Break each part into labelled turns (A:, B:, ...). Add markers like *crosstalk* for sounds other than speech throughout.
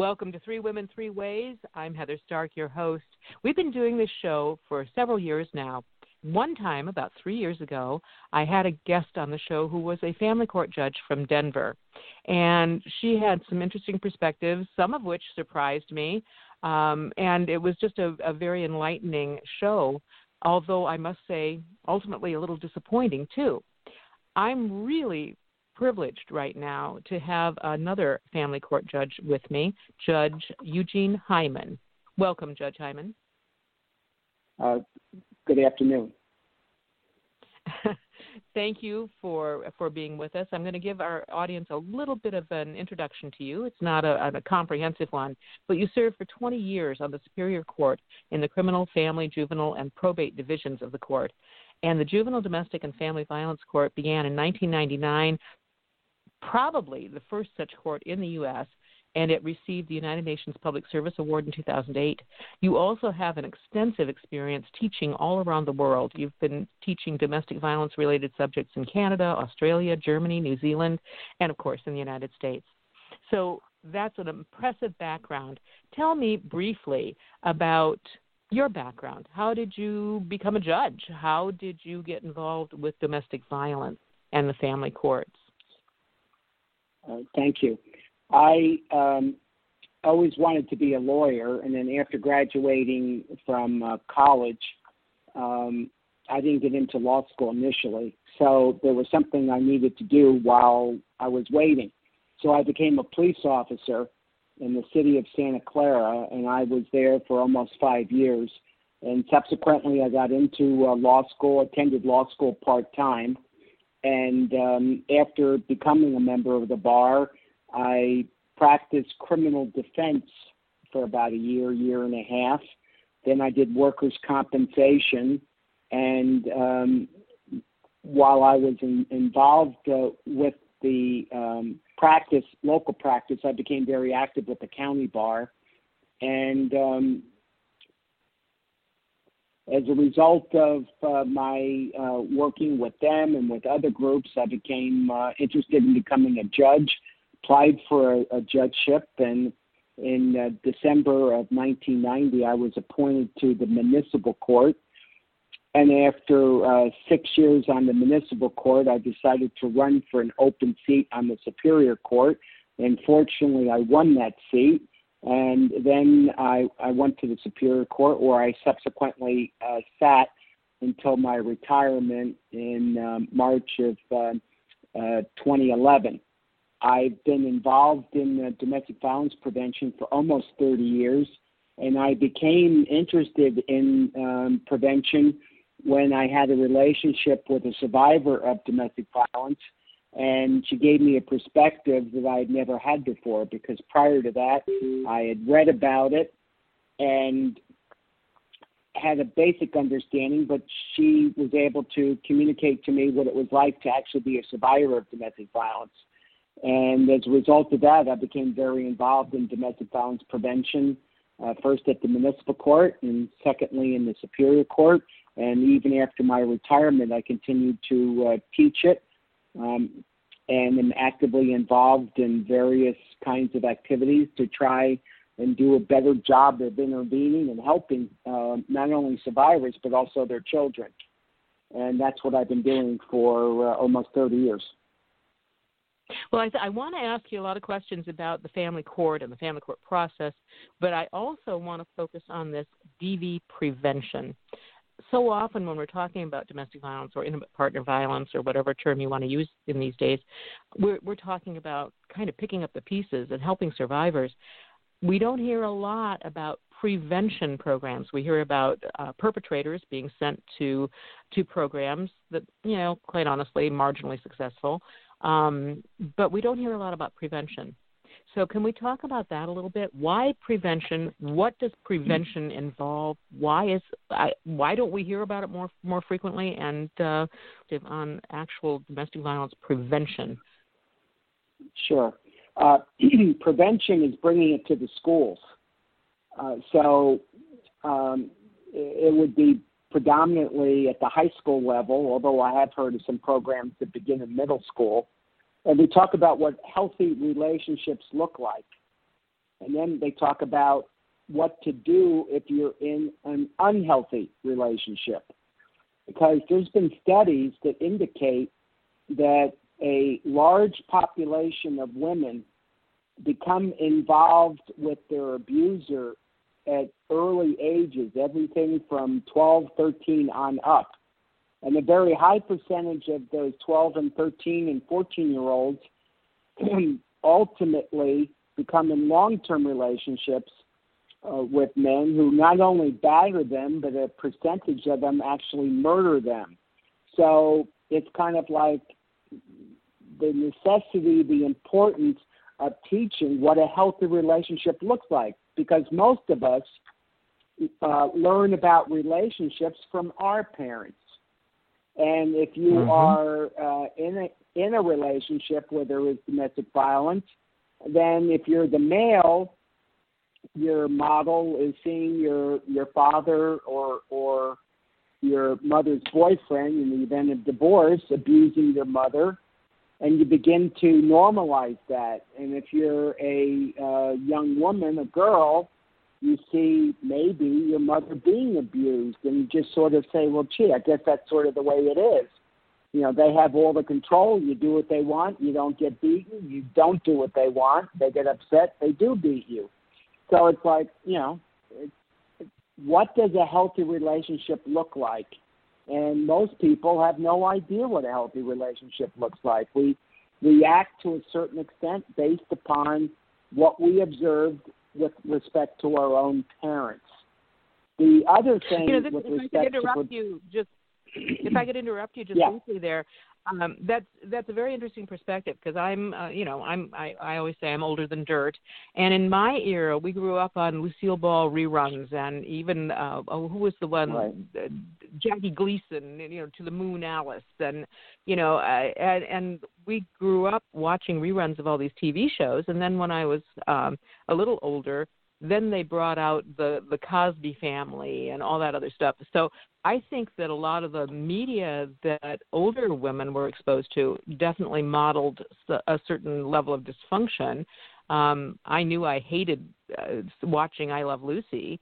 A: Welcome to Three Women, Three Ways. I'm Heather Stark, your host. We've been doing this show for several years now. One time, about three years ago, I had a guest on the show who was a family court judge from Denver. And she had some interesting perspectives, some of which surprised me. Um, and it was just a, a very enlightening show although I must say, ultimately a little disappointing too. I'm really privileged right now to have another family court judge with me, Judge Eugene Hyman. Welcome, Judge Hyman.
B: Uh, good afternoon. *laughs*
A: thank you for for being with us. I'm going to give our audience a little bit of an introduction to you. It's not a, a comprehensive one, but you served for 20 years on the Superior Court in the criminal, family, juvenile, and probate divisions of the court. And the Juvenile Domestic and Family Violence Court began in 1999, probably the first such court in the U.S and it received the United Nations Public Service Award in 2008. You also have an extensive experience teaching all around the world. You've been teaching domestic violence related subjects in Canada, Australia, Germany, New Zealand, and of course in the United States. So that's an impressive background. Tell me briefly about your background. How did you become a judge? How did you get involved with domestic violence and the family courts?
B: Uh, thank you. I um, always wanted to be a lawyer, and then after graduating from uh, college, um, I didn't get into law school initially. So there was something I needed to do while I was waiting. So I became a police officer in the city of Santa Clara, and I was there for almost five years. And subsequently, I got into uh, law school, attended law school part time. And um, after becoming a member of the bar, I practiced criminal defense for about a year, year and a half. Then I did workers' compensation. And um, while I was in, involved uh, with the um, practice, local practice, I became very active with the county bar. And um, as a result of uh, my uh, working with them and with other groups, I became uh, interested in becoming a judge applied for a, a judgeship, and in uh, December of 1990, I was appointed to the municipal court. And after uh, six years on the municipal court, I decided to run for an open seat on the Superior Court. And fortunately, I won that seat. And then I, I went to the Superior Court, where I subsequently uh, sat until my retirement in um, March of uh, uh, 2011. I've been involved in domestic violence prevention for almost 30 years, and I became interested in um, prevention when I had a relationship with a survivor of domestic violence, and she gave me a perspective that I had never had before because prior to that, I had read about it and had a basic understanding, but she was able to communicate to me what it was like to actually be a survivor of domestic violence. And as a result of that, I became very involved in domestic violence prevention, uh, first at the municipal court and secondly in the superior court. And even after my retirement, I continued to uh, teach it um, and am actively involved in various kinds of activities to try and do a better job of intervening and helping uh, not only survivors but also their children. And that's what I've been doing for uh, almost 30 years.
A: Well, I, th- I want to ask you a lot of questions about the family court and the family court process, but I also want to focus on this DV prevention. So often, when we're talking about domestic violence or intimate partner violence or whatever term you want to use in these days, we're, we're talking about kind of picking up the pieces and helping survivors. We don't hear a lot about prevention programs. We hear about uh, perpetrators being sent to to programs that, you know, quite honestly, marginally successful. Um, but we don't hear a lot about prevention. So, can we talk about that a little bit? Why prevention? What does prevention involve? Why is why don't we hear about it more more frequently? And uh, on actual domestic violence prevention.
B: Sure, uh, *clears throat* prevention is bringing it to the schools. Uh, so um, it would be predominantly at the high school level, although I have heard of some programs that begin in middle school. And we talk about what healthy relationships look like. And then they talk about what to do if you're in an unhealthy relationship. Because there's been studies that indicate that a large population of women become involved with their abuser at early ages, everything from 12, 13 on up. And a very high percentage of those 12 and 13 and 14 year olds *clears throat* ultimately become in long term relationships uh, with men who not only batter them, but a percentage of them actually murder them. So it's kind of like the necessity, the importance of teaching what a healthy relationship looks like because most of us uh, learn about relationships from our parents. And if you mm-hmm. are uh, in a in a relationship where there is domestic violence, then if you're the male, your model is seeing your your father or or your mother's boyfriend in the event of divorce abusing your mother and you begin to normalize that. And if you're a uh, young woman, a girl, you see maybe your mother being abused, and you just sort of say, well, gee, I guess that's sort of the way it is. You know, they have all the control. You do what they want. You don't get beaten. You don't do what they want. They get upset. They do beat you. So it's like, you know, it's, what does a healthy relationship look like? and most people have no idea what a healthy relationship looks like. We react to a certain extent based upon what we observed with respect to our own parents. The other thing
A: you know, this,
B: with
A: if
B: respect
A: I could interrupt
B: to
A: you just *clears throat* if I could interrupt you just
B: yeah.
A: briefly there, um, that's that's a very interesting perspective because I'm, uh, you know, I'm I, I always say I'm older than dirt, and in my era we grew up on Lucille Ball reruns and even uh, oh, who was the one,
B: right.
A: uh, Jackie Gleason, you know, to the Moon Alice, and you know, uh, and and we grew up watching reruns of all these TV shows, and then when I was um, a little older, then they brought out the the Cosby family and all that other stuff. So I think that a lot of the media that older women were exposed to definitely modeled a certain level of dysfunction. Um, I knew I hated uh, watching I Love Lucy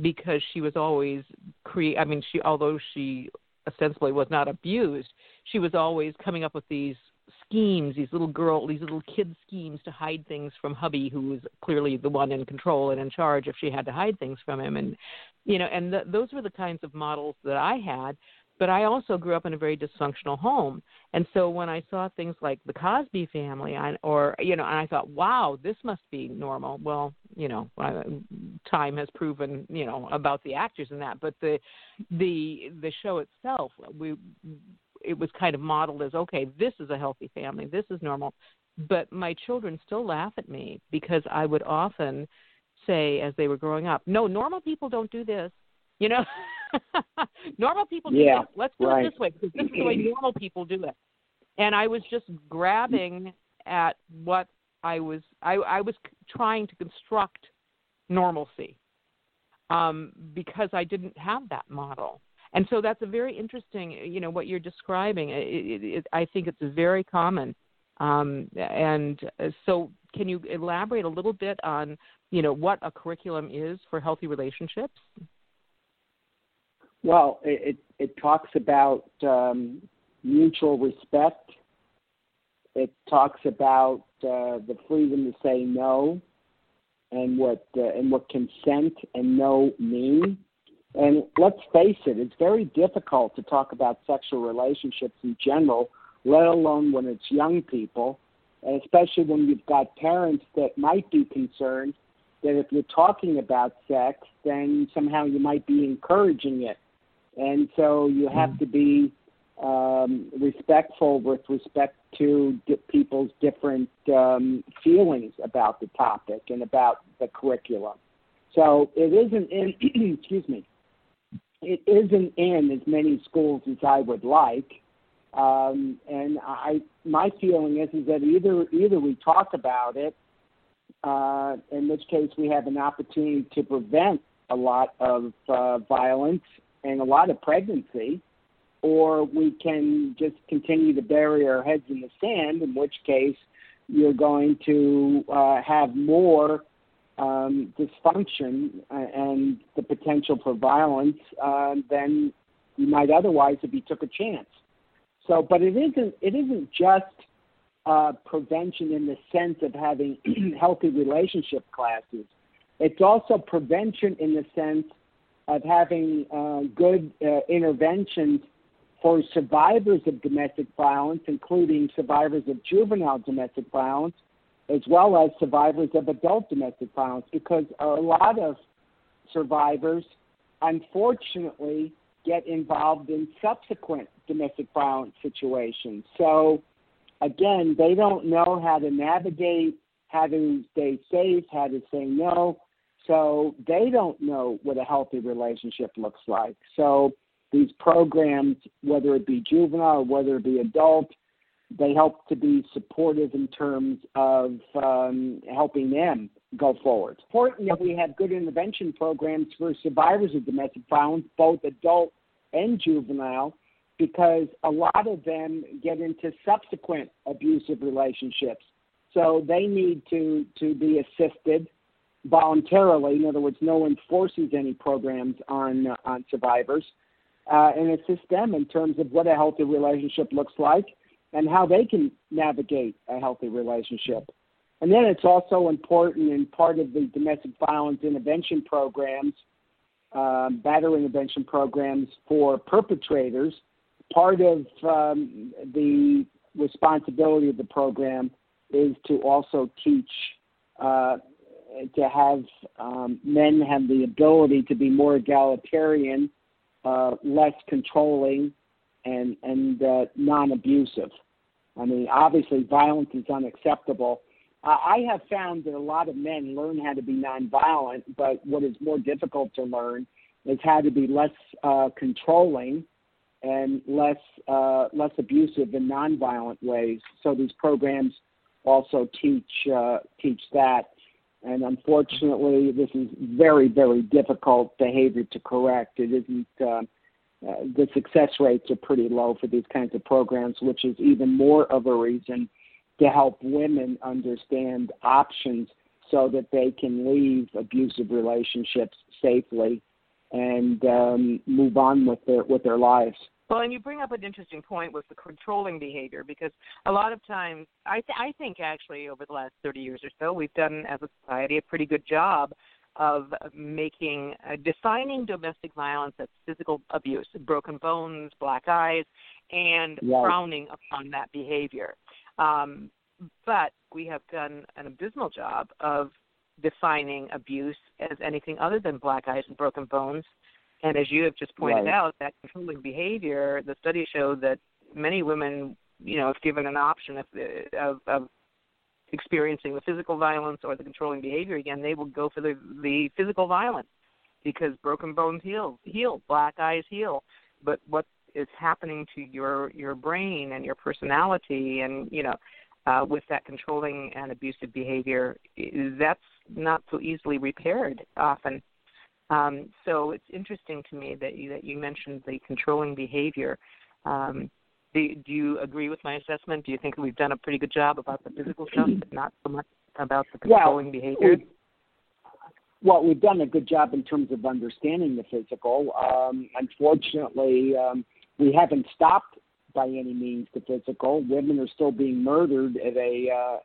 A: because she was always cre. I mean, she although she ostensibly was not abused, she was always coming up with these schemes, these little girl, these little kid schemes to hide things from hubby, who was clearly the one in control and in charge if she had to hide things from him. And you know, and th- those were the kinds of models that I had. But I also grew up in a very dysfunctional home, and so when I saw things like the Cosby Family, I, or you know, and I thought, wow, this must be normal. Well, you know, time has proven, you know, about the actors and that, but the the the show itself, we it was kind of modeled as okay, this is a healthy family, this is normal. But my children still laugh at me because I would often say as they were growing up, no, normal people don't do this. You know, *laughs* normal people do
B: yeah,
A: this. Let's do
B: right.
A: it this way because this is the way *laughs* normal people do it. And I was just grabbing at what I was. I, I was trying to construct normalcy um, because I didn't have that model. And so that's a very interesting, you know, what you're describing. It, it, it, I think it's very common. Um, and uh, so, can you elaborate a little bit on, you know, what a curriculum is for healthy relationships?
B: Well, it it talks about um, mutual respect. It talks about uh, the freedom to say no, and what uh, and what consent and no mean. And let's face it, it's very difficult to talk about sexual relationships in general, let alone when it's young people, and especially when you've got parents that might be concerned that if you're talking about sex, then somehow you might be encouraging it. And so you have to be um, respectful with respect to di- people's different um, feelings about the topic and about the curriculum. So it isn't in, *clears throat* excuse me, it isn't in as many schools as I would like. Um, and I, my feeling is, is that either either we talk about it, uh, in which case we have an opportunity to prevent a lot of uh, violence and a lot of pregnancy, or we can just continue to bury our heads in the sand, in which case you're going to uh, have more um, dysfunction and the potential for violence uh, than you might otherwise if you took a chance. So, but it isn't it isn't just uh, prevention in the sense of having *clears throat* healthy relationship classes. It's also prevention in the sense of having uh, good uh, interventions for survivors of domestic violence, including survivors of juvenile domestic violence, as well as survivors of adult domestic violence, because a lot of survivors, unfortunately, get involved in subsequent domestic violence situations. So, again, they don't know how to navigate, how to stay safe, how to say no. So, they don't know what a healthy relationship looks like. So, these programs, whether it be juvenile or whether it be adult, they help to be supportive in terms of um, helping them go forward. It's important that we have good intervention programs for survivors of domestic violence, both adult and juvenile, because a lot of them get into subsequent abusive relationships. So they need to, to be assisted voluntarily. In other words, no one forces any programs on, on survivors uh, and assist them in terms of what a healthy relationship looks like and how they can navigate a healthy relationship. And then it's also important in part of the domestic violence intervention programs, um, battery intervention programs for perpetrators. Part of um, the responsibility of the program is to also teach uh, to have um, men have the ability to be more egalitarian uh, less controlling, and and uh, non-abusive. I mean, obviously, violence is unacceptable. Uh, I have found that a lot of men learn how to be nonviolent, but what is more difficult to learn is how to be less uh, controlling and less uh, less abusive in nonviolent ways. So these programs also teach uh, teach that. And unfortunately, this is very, very difficult behavior to correct. It isn't, uh, uh, the success rates are pretty low for these kinds of programs, which is even more of a reason to help women understand options so that they can leave abusive relationships safely and um, move on with their with their lives.
A: Well, and you bring up an interesting point with the controlling behavior because a lot of times, I, th- I think actually over the last 30 years or so, we've done as a society a pretty good job of making uh, defining domestic violence as physical abuse, broken bones, black eyes, and
B: right.
A: frowning upon that behavior. Um, but we have done an abysmal job of defining abuse as anything other than black eyes and broken bones and as you have just pointed
B: right.
A: out, that controlling behavior, the studies show that many women, you know, if given an option of, of, of experiencing the physical violence or the controlling behavior again, they will go for the the physical violence because broken bones heal, heal, black eyes heal. But what is happening to your your brain and your personality, and you know, uh, with that controlling and abusive behavior, that's not so easily repaired often. Um, so it's interesting to me that you that you mentioned the controlling behavior. Um, do, do you agree with my assessment? Do you think we've done a pretty good job about the physical stuff, but not so much about the controlling
B: well,
A: behavior?
B: We, well, we've done a good job in terms of understanding the physical. Um, unfortunately, um, we haven't stopped by any means the physical. Women are still being murdered at a, uh,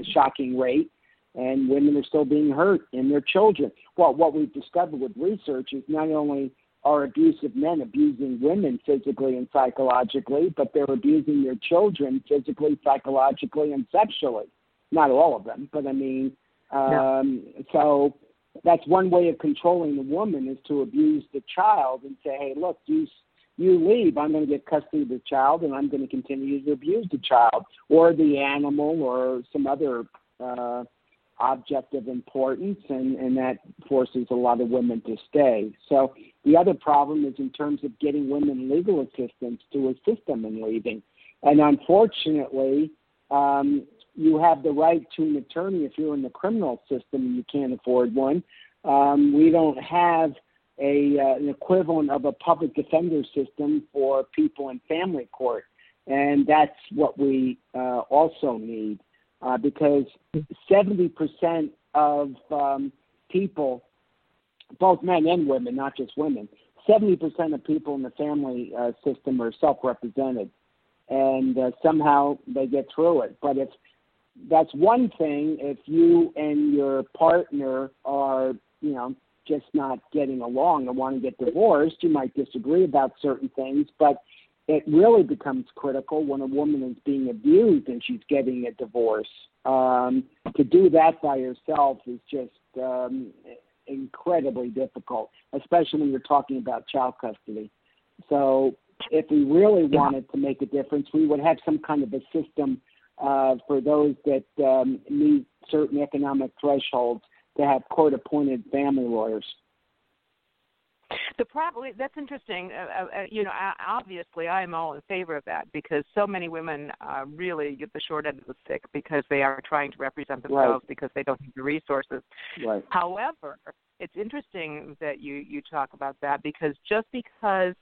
B: a shocking rate and women are still being hurt and their children. Well, what we've discovered with research is not only are abusive men abusing women physically and psychologically, but they're abusing their children physically, psychologically, and sexually. Not all of them, but I mean, um, yeah. so that's one way of controlling the woman is to abuse the child and say, hey, look, you you leave, I'm going to get custody of the child, and I'm going to continue to abuse the child or the animal or some other uh, object of importance, and, and that forces a lot of women to stay. So the other problem is in terms of getting women legal assistance to assist them in leaving. And unfortunately, um, you have the right to an attorney if you're in the criminal system and you can't afford one. Um, we don't have a uh, an equivalent of a public defender system for people in family court, and that's what we uh, also need uh, because 70% of um, people, both men and women, not just women, 70% of people in the family uh, system are self-represented, and uh, somehow they get through it. But if that's one thing, if you and your partner are, you know, just not getting along and want to get divorced, you might disagree about certain things, but it really becomes critical when a woman is being abused and she's getting a divorce. Um, to do that by yourself is just um, incredibly difficult, especially when you're talking about child custody. So, if we really wanted to make a difference, we would have some kind of a system uh, for those that um, meet certain economic thresholds to have court appointed family lawyers.
A: The problem that's interesting. Uh, uh, uh you know, obviously, I am all in favor of that because so many women uh, really get the short end of the stick because they are trying to represent themselves
B: right.
A: because they don't have the resources.
B: Right.
A: However, it's interesting that you you talk about that because just because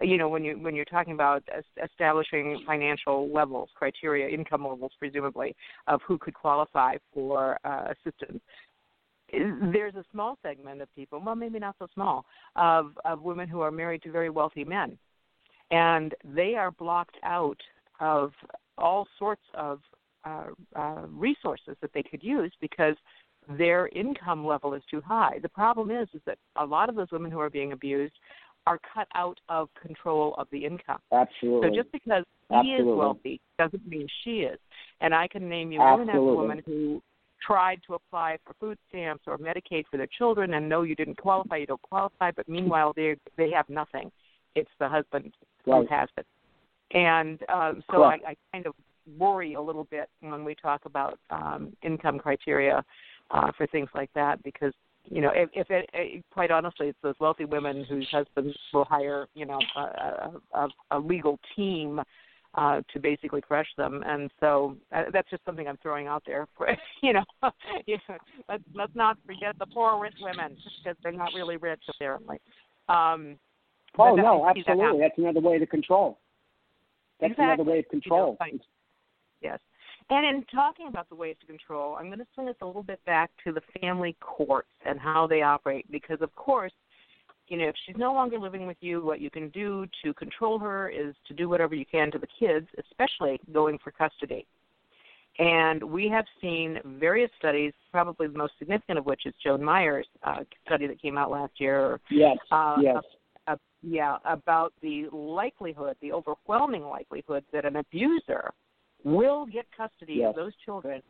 A: you know when you when you're talking about establishing financial levels criteria income levels presumably of who could qualify for uh, assistance there's a small segment of people, well, maybe not so small, of, of women who are married to very wealthy men. And they are blocked out of all sorts of uh, uh, resources that they could use because their income level is too high. The problem is, is that a lot of those women who are being abused are cut out of control of the income.
B: Absolutely.
A: So just because he
B: Absolutely.
A: is wealthy doesn't mean she is. And I can name you
B: Absolutely.
A: one woman who tried to apply for food stamps or Medicaid for their children and know you didn't qualify, you don't qualify, but meanwhile they they have nothing. It's the husband
B: right.
A: who has it. And um, so I, I kind of worry a little bit when we talk about um, income criteria uh, for things like that because you know if, if it, it quite honestly it's those wealthy women whose husbands will hire you know a, a, a legal team uh, to basically crush them. And so uh, that's just something I'm throwing out there. For *laughs* *laughs* you know, let's let's not forget the poor rich women because they're not really rich apparently. Um,
B: oh no, absolutely. That that's another way to control. That's
A: exactly.
B: another way of control.
A: You know, yes. And in talking about the ways to control, I'm going to swing us a little bit back to the family courts and how they operate because, of course, you know, if she's no longer living with you, what you can do to control her is to do whatever you can to the kids, especially going for custody. And we have seen various studies, probably the most significant of which is Joan Meier's uh, study that came out last year.
B: Yes,
A: uh,
B: yes.
A: Uh, yeah, about the likelihood, the overwhelming likelihood that an abuser will get custody
B: yes.
A: of those children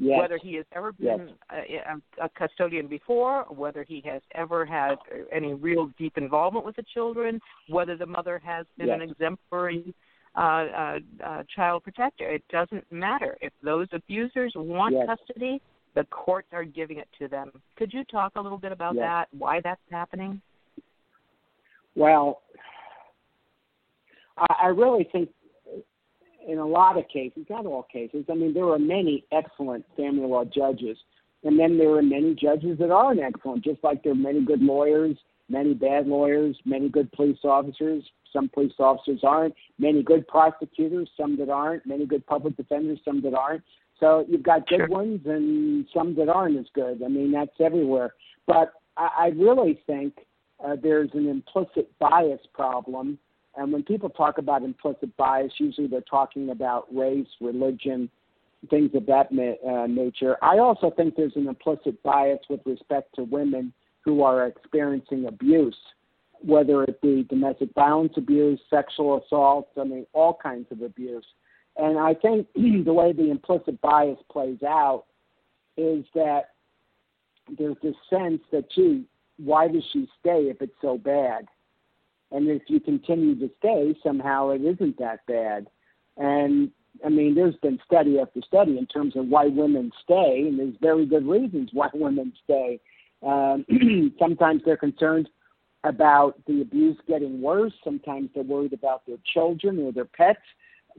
B: Yes.
A: whether he has ever been
B: yes.
A: a, a custodian before, whether he has ever had any real deep involvement with the children, whether the mother has been
B: yes.
A: an exemplary uh, uh, uh, child protector. It doesn't matter. If those abusers want
B: yes.
A: custody, the courts are giving it to them. Could you talk a little bit about
B: yes.
A: that, why that's happening?
B: Well, I, I really think in a lot of cases, not all cases, I mean, there are many excellent family law judges. And then there are many judges that aren't excellent, just like there are many good lawyers, many bad lawyers, many good police officers. Some police officers aren't, many good prosecutors, some that aren't, many good public defenders, some that aren't. So you've got good
A: sure.
B: ones and some that aren't as good. I mean, that's everywhere. But I, I really think uh, there's an implicit bias problem and when people talk about implicit bias, usually they're talking about race, religion, things of that uh, nature. I also think there's an implicit bias with respect to women who are experiencing abuse, whether it be domestic violence abuse, sexual assault, I mean, all kinds of abuse. And I think *clears throat* the way the implicit bias plays out is that there's this sense that, gee, why does she stay if it's so bad? And if you continue to stay, somehow it isn't that bad. And I mean, there's been study after study in terms of why women stay, and there's very good reasons why *laughs* women stay. Um, *clears throat* sometimes they're concerned about the abuse getting worse. Sometimes they're worried about their children or their pets.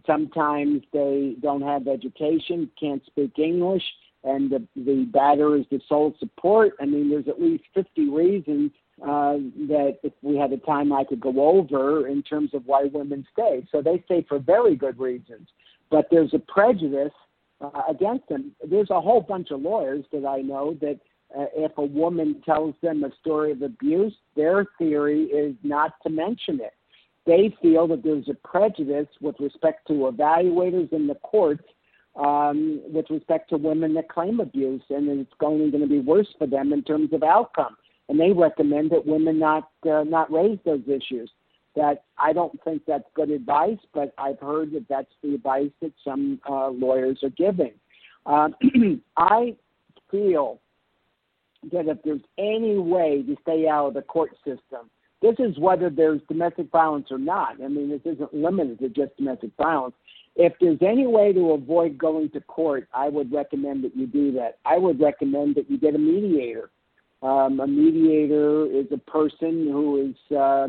B: Sometimes they don't have education, can't speak English, and the, the batter is the sole support. I mean, there's at least 50 reasons uh, that if we had the time I could go over in terms of why women stay. So they stay for very good reasons. But there's a prejudice uh, against them. There's a whole bunch of lawyers that I know that uh, if a woman tells them a story of abuse, their theory is not to mention it. They feel that there's a prejudice with respect to evaluators in the courts um, with respect to women that claim abuse, and it's only going to be worse for them in terms of outcome. And they recommend that women not uh, not raise those issues. That I don't think that's good advice, but I've heard that that's the advice that some uh, lawyers are giving. Um, *clears throat* I feel that if there's any way to stay out of the court system, this is whether there's domestic violence or not. I mean, this isn't limited to just domestic violence. If there's any way to avoid going to court, I would recommend that you do that. I would recommend that you get a mediator. Um, a mediator is a person who is uh,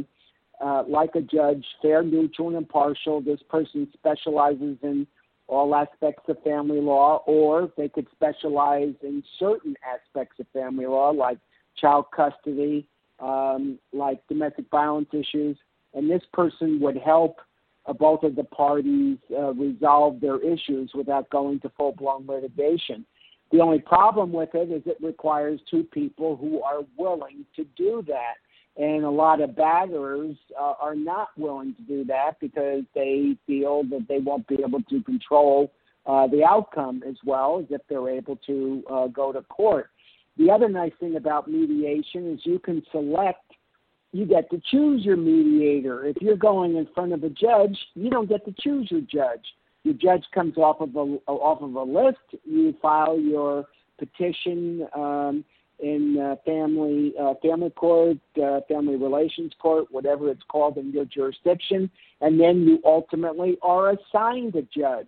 B: uh, like a judge, fair, neutral, and impartial. This person specializes in all aspects of family law, or they could specialize in certain aspects of family law, like child custody, um, like domestic violence issues. And this person would help uh, both of the parties uh, resolve their issues without going to full blown litigation. The only problem with it is it requires two people who are willing to do that and a lot of batters uh, are not willing to do that because they feel that they won't be able to control uh, the outcome as well as if they're able to uh, go to court. The other nice thing about mediation is you can select, you get to choose your mediator. If you're going in front of a judge, you don't get to choose your judge. Your judge comes off of a off of a list. You file your petition. Um, in uh, family uh, family court, uh, family relations court, whatever it's called in your jurisdiction, and then you ultimately are assigned a judge.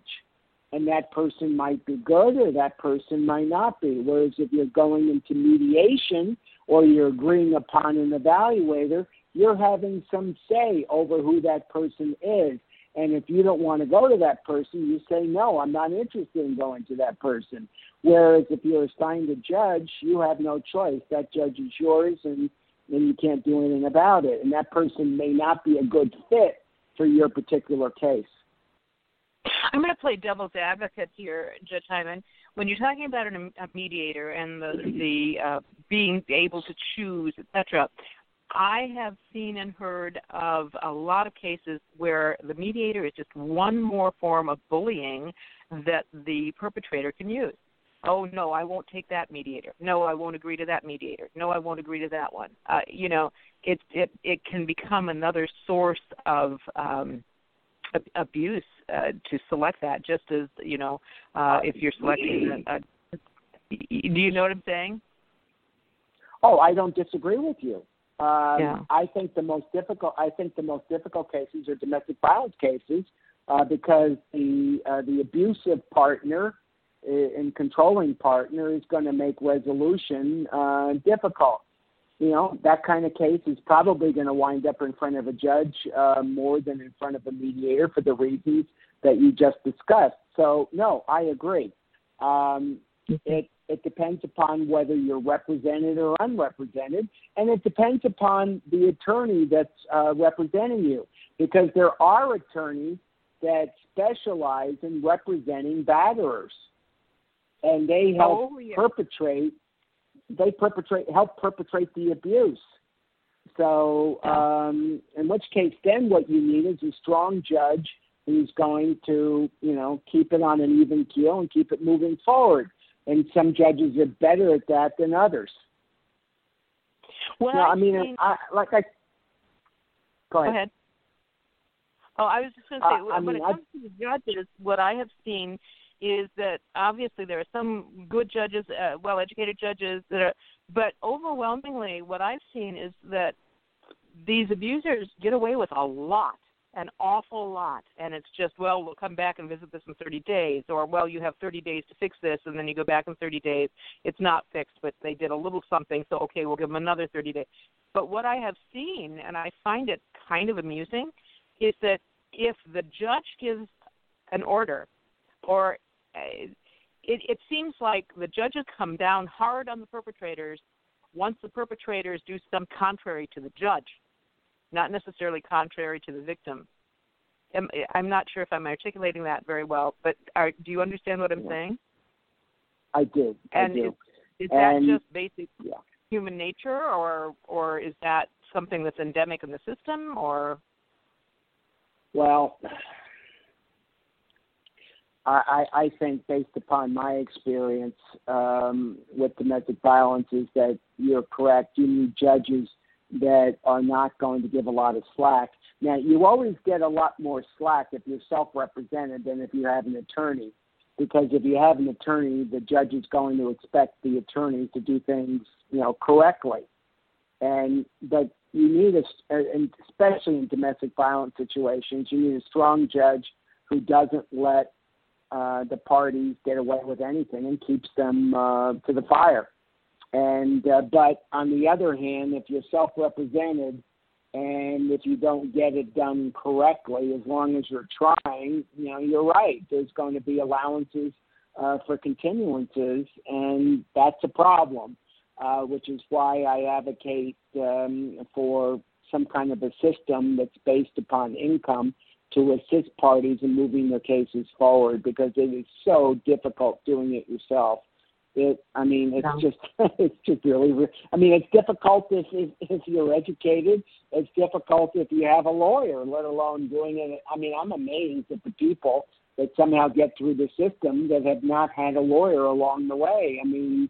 B: And that person might be good or that person might not be. Whereas if you're going into mediation or you're agreeing upon an evaluator, you're having some say over who that person is. And if you don't want to go to that person, you say, no, I'm not interested in going to that person. Whereas if you're assigned a judge, you have no choice. That judge is yours and, and you can't do anything about it. And that person may not be a good fit for your particular case.
A: I'm going to play devil's advocate here, Judge Hyman. When you're talking about an, a mediator and the, the uh, being able to choose, etc., I have seen and heard of a lot of cases where the mediator is just one more form of bullying that the perpetrator can use. Oh no, I won't take that mediator. No, I won't agree to that mediator. No, I won't agree to that one. Uh, you know, it it it can become another source of um, abuse uh, to select that. Just as you know, uh, if you're selecting, a, a, do you know what I'm saying?
B: Oh, I don't disagree with you. Um,
A: yeah.
B: I think the most difficult. I think the most difficult cases are domestic violence cases uh, because the uh, the abusive partner and controlling partner is going to make resolution uh, difficult. You know that kind of case is probably going to wind up in front of a judge uh, more than in front of a mediator for the reasons that you just discussed. So no, I agree. Um. It it depends upon whether you're represented or unrepresented, and it depends upon the attorney that's uh, representing you. Because there are attorneys that specialize in representing batterers, and they help
A: oh, yeah.
B: perpetrate. They perpetrate help perpetrate the abuse. So, um, in which case, then what you need is a strong judge who's going to, you know, keep it on an even keel and keep it moving forward and some judges are better at that than others.
A: Well,
B: no, I mean. I, like I
A: go ahead. Go ahead. Oh, I was just going to say,
B: uh,
A: when
B: mean,
A: it comes I... to the judges, what I have seen is that obviously there are some good judges, uh, well-educated judges that are, but overwhelmingly, what I've seen is that these abusers get away with a lot an awful lot. And it's just well we'll come back and visit this in 30 days. Or well you have 30 days to fix this and then you go back in 30 days. It's not fixed but they did a little something so okay we'll give them another 30 days but what i have seen and i find it kind of amusing is that if the judge gives an order or uh, it, it seems like the judges come down hard on the perpetrators once the perpetrators do some contrary to the judge not necessarily contrary to the victim. I'm not sure if I'm articulating that very well, but are, do you understand what I'm saying?
B: I do.
A: And
B: I do.
A: Is, is that just basic
B: yeah.
A: human nature, or or is that something that's endemic in the system, or?
B: Well, I, I think, based upon my experience um, with domestic violence, is that you're correct. You need judges that are not going to give a lot of slack. Now, you always get a lot more slack if you're self represented than if you have an attorney. Because if you have an attorney, the judge is going to expect the attorney to do things, you know, correctly. And but you need a, and especially in domestic violence situations, you need a strong judge who doesn't let uh, the parties get away with anything and keeps them uh, to the fire. And uh, but on the other hand, if you're self-represented and if you don't get it done correctly, as long as you're trying, you know, you're right. There's going to be allowances uh, for continuances, and that's a problem. Uh, which is why I advocate um, for some kind of a system that's based upon income to assist parties in moving their cases forward because it is so difficult doing it yourself. It, I mean, it's just, *laughs* it's just really. I mean, it's difficult if, if if you're educated. It's difficult if you have a lawyer, let alone doing it. I mean, I'm amazed at the people that somehow get through the system that have not had a lawyer along the way. I mean,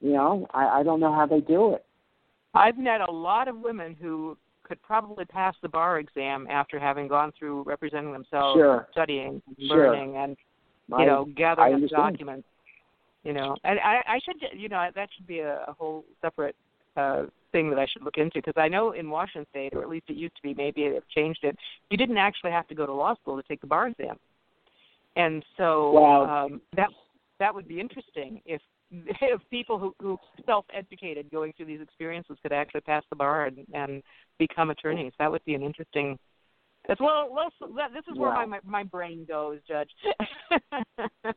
B: you know, I, I don't know how they do it.
A: I've met a lot of women who could probably pass the bar exam after having gone through representing themselves,
B: sure.
A: studying,
B: sure.
A: learning, and you I, know, gathering documents you know. And i i should you know that should be a, a whole separate uh thing that i should look into because i know in washington state or at least it used to be maybe they've changed it you didn't actually have to go to law school to take the bar exam. And so
B: wow.
A: um that that would be interesting if *laughs* if people who who self educated going through these experiences could actually pass the bar and, and become attorneys. That would be an interesting as well, this is where my my brain goes, Judge. *laughs*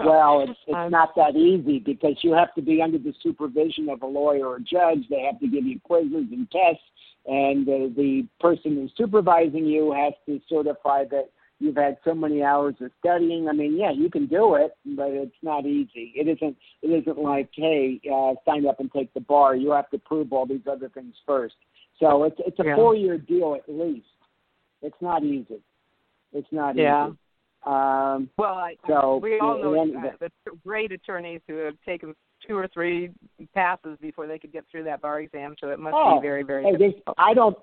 B: well, it's it's um, not that easy because you have to be under the supervision of a lawyer or a judge. They have to give you quizzes and tests, and uh, the person who's supervising you has to certify that you've had so many hours of studying. I mean, yeah, you can do it, but it's not easy. It isn't. It isn't like, hey, uh, sign up and take the bar. You have to prove all these other things first. So it's it's a yeah. four year deal at least. It's not easy. It's not
A: yeah.
B: easy. Um,
A: well, I,
B: so
A: we all know
B: and,
A: the, the great attorneys who have taken two or three passes before they could get through that bar exam. So it must
B: oh,
A: be very, very.
B: Hey. I don't.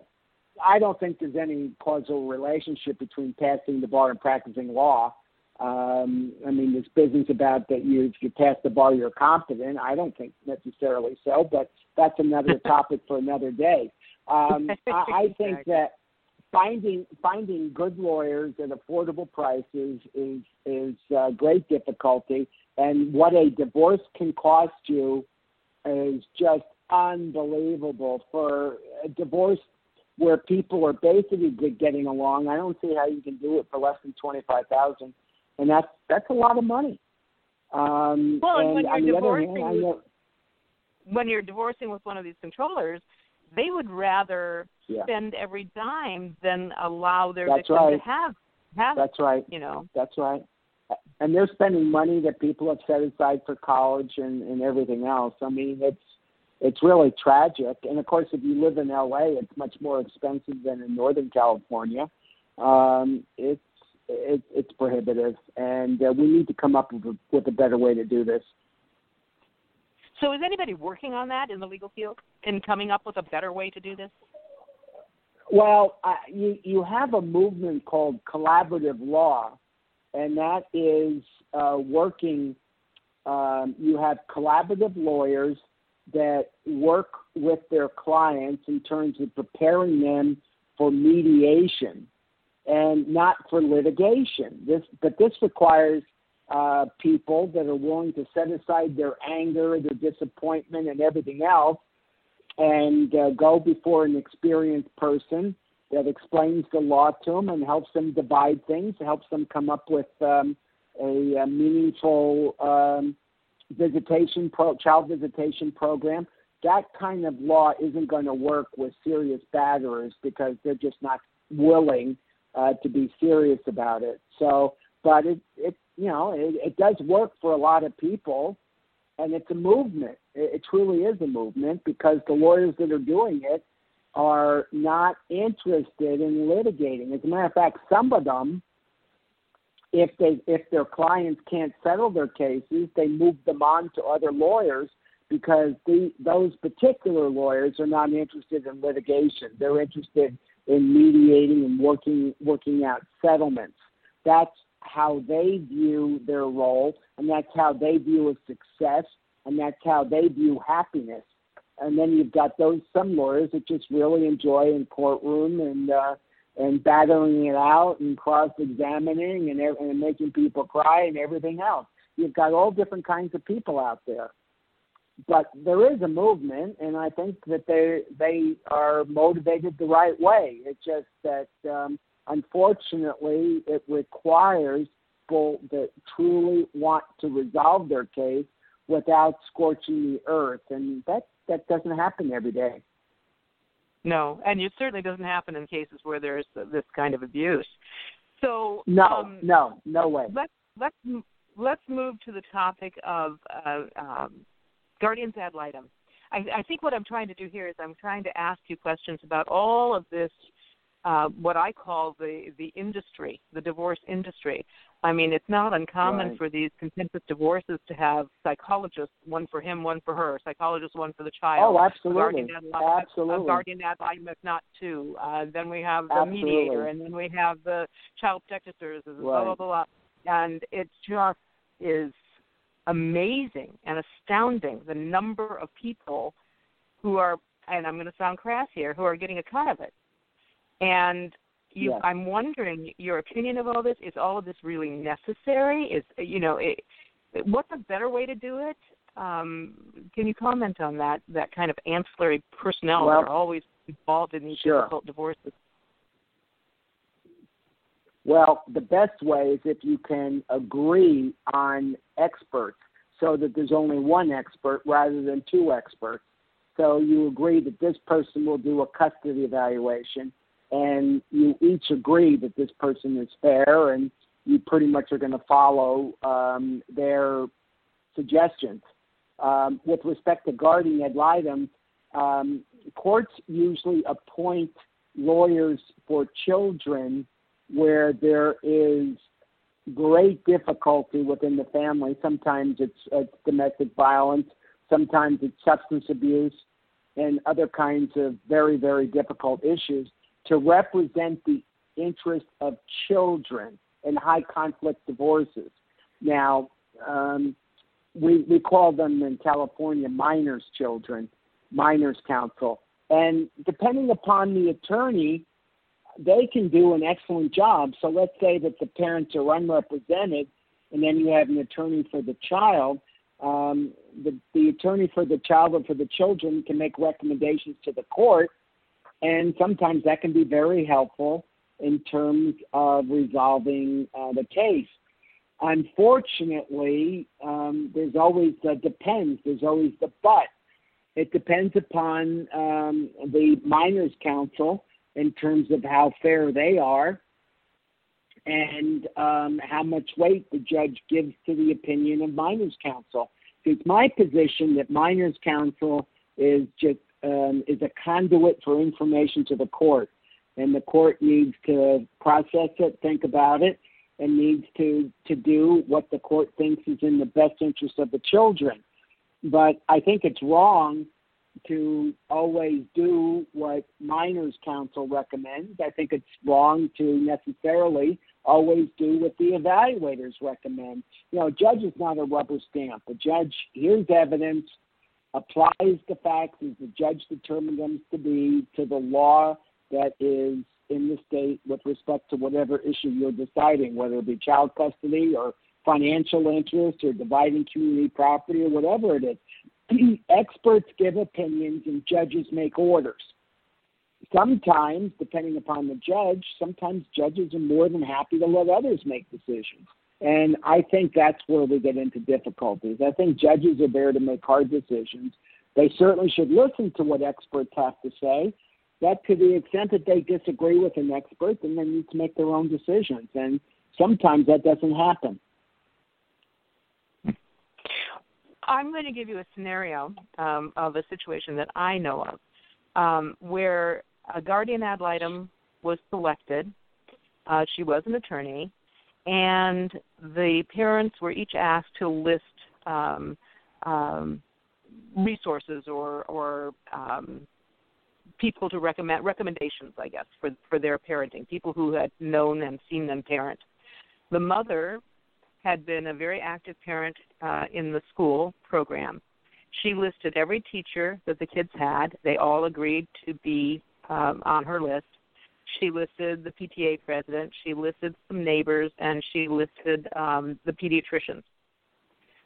B: I don't think there's any causal relationship between passing the bar and practicing law. Um, I mean, this business about that you if you pass the bar you're competent. I don't think necessarily so, but that's another *laughs* topic for another day. Um, I, I think that finding finding good lawyers at affordable prices is is uh, great difficulty, and what a divorce can cost you is just unbelievable. For a divorce where people are basically getting along, I don't see how you can do it for less than twenty five thousand, and that's that's a lot of money. Um,
A: well,
B: and,
A: when you're
B: on the
A: divorcing,
B: other hand, know,
A: when you're divorcing with one of these controllers, they would rather
B: yeah.
A: spend every dime than allow their
B: That's
A: victim
B: right.
A: to have have
B: That's right.
A: You know.
B: That's right. And they're spending money that people have set aside for college and, and everything else. I mean, it's it's really tragic. And of course, if you live in LA, it's much more expensive than in Northern California. Um, it's it, it's prohibitive, and uh, we need to come up with a, with a better way to do this.
A: So is anybody working on that in the legal field and coming up with a better way to do this?
B: Well, uh, you you have a movement called collaborative law, and that is uh, working. Um, you have collaborative lawyers that work with their clients in terms of preparing them for mediation and not for litigation. This, but this requires uh, people that are willing to set aside their anger, their disappointment, and everything else, and uh, go before an experienced person that explains the law to them and helps them divide things, helps them come up with um, a, a meaningful um, visitation pro child visitation program. That kind of law isn't going to work with serious batterers because they're just not willing uh, to be serious about it. So, but it it you know it, it does work for a lot of people, and it's a movement. It, it truly is a movement because the lawyers that are doing it are not interested in litigating. As a matter of fact, some of them if they if their clients can't settle their cases, they move them on to other lawyers because the, those particular lawyers are not interested in litigation. They're interested in mediating and working working out settlements. That's how they view their role, and that's how they view a success, and that's how they view happiness. And then you've got those some lawyers that just really enjoy in courtroom and uh, and battling it out and cross examining and, and making people cry and everything else. You've got all different kinds of people out there. But there is a movement, and I think that they they are motivated the right way. It's just that um, unfortunately it requires people that truly want to resolve their case without scorching the earth, and that that doesn't happen every day.
A: No, and it certainly doesn't happen in cases where there's this kind of abuse. So
B: no,
A: um,
B: no, no way.
A: Let's let's let's move to the topic of uh, um, guardians ad litem. I, I think what I'm trying to do here is I'm trying to ask you questions about all of this uh, what I call the the industry, the divorce industry. I mean, it's not uncommon
B: right.
A: for these contentious divorces to have psychologists, one for him, one for her, psychologist, one for the child.
B: Oh, absolutely,
A: guardian ad litem,
B: absolutely.
A: A guardian ad litem, if not two. Uh, then we have the
B: absolutely.
A: mediator, and then we have the child protective services,
B: right.
A: blah blah blah. And it just is amazing and astounding the number of people who are, and I'm going to sound crass here, who are getting a cut of it. And you,
B: yes.
A: I'm wondering your opinion of all this. Is all of this really necessary? Is you know, it, what's a better way to do it? Um, can you comment on that? That kind of ancillary personnel
B: well,
A: that are always involved in these
B: sure.
A: difficult divorces.
B: Well, the best way is if you can agree on experts so that there's only one expert rather than two experts. So you agree that this person will do a custody evaluation and you each agree that this person is fair and you pretty much are going to follow um, their suggestions. Um, with respect to guardian ad litem, um, courts usually appoint lawyers for children where there is great difficulty within the family. Sometimes it's, it's domestic violence, sometimes it's substance abuse, and other kinds of very, very difficult issues to represent the interest of children in high conflict divorces. Now, um, we, we call them in California minors children, minors counsel. And depending upon the attorney, they can do an excellent job. So let's say that the parents are unrepresented, and then you have an attorney for the child. Um, the, the attorney for the child or for the children can make recommendations to the court, and sometimes that can be very helpful in terms of resolving uh, the case. Unfortunately, um, there's always the depends. There's always the but. It depends upon um, the minors' counsel in terms of how fair they are and um, how much weight the judge gives to the opinion of minors' counsel. It's my position that minors' counsel is just um, is a conduit for information to the court, and the court needs to process it, think about it, and needs to to do what the court thinks is in the best interest of the children. But I think it's wrong to always do what minors counsel recommends. I think it's wrong to necessarily always do what the evaluators recommend. You know, a judge is not a rubber stamp. A judge hears evidence, applies the facts as the judge determined them to be to the law that is in the state with respect to whatever issue you're deciding, whether it be child custody or financial interest or dividing community property or whatever it is. *clears throat* Experts give opinions and judges make orders. Sometimes, depending upon the judge, sometimes judges are more than happy to let others make decisions. And I think that's where we get into difficulties. I think judges are there to make hard decisions. They certainly should listen to what experts have to say. But to the extent that they disagree with an expert, then they need to make their own decisions. And sometimes that doesn't happen.
A: I'm going to give you a scenario um, of a situation that I know of um, where a guardian ad litem was selected. Uh, she was an attorney, and the parents were each asked to list um, um, resources or, or um, people to recommend recommendations, I guess, for for their parenting. People who had known and seen them parent. The mother had been a very active parent uh, in the school program. She listed every teacher that the kids had. They all agreed to be um, on her list. She listed the PTA president, she listed some neighbors, and she listed um, the pediatricians.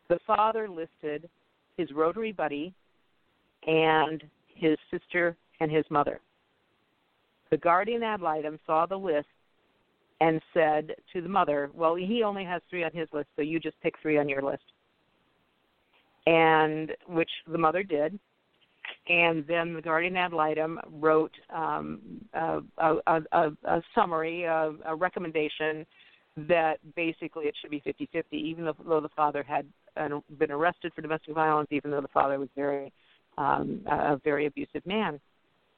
A: The father listed his Rotary buddy and his sister and his mother. The guardian ad litem saw the list and said to the mother, Well, he only has three on his list, so you just pick three on your list. And which the mother did and then the guardian ad litem wrote um, a, a, a, a summary, a, a recommendation that basically it should be 50-50, even though the father had been arrested for domestic violence, even though the father was very um, a very abusive man.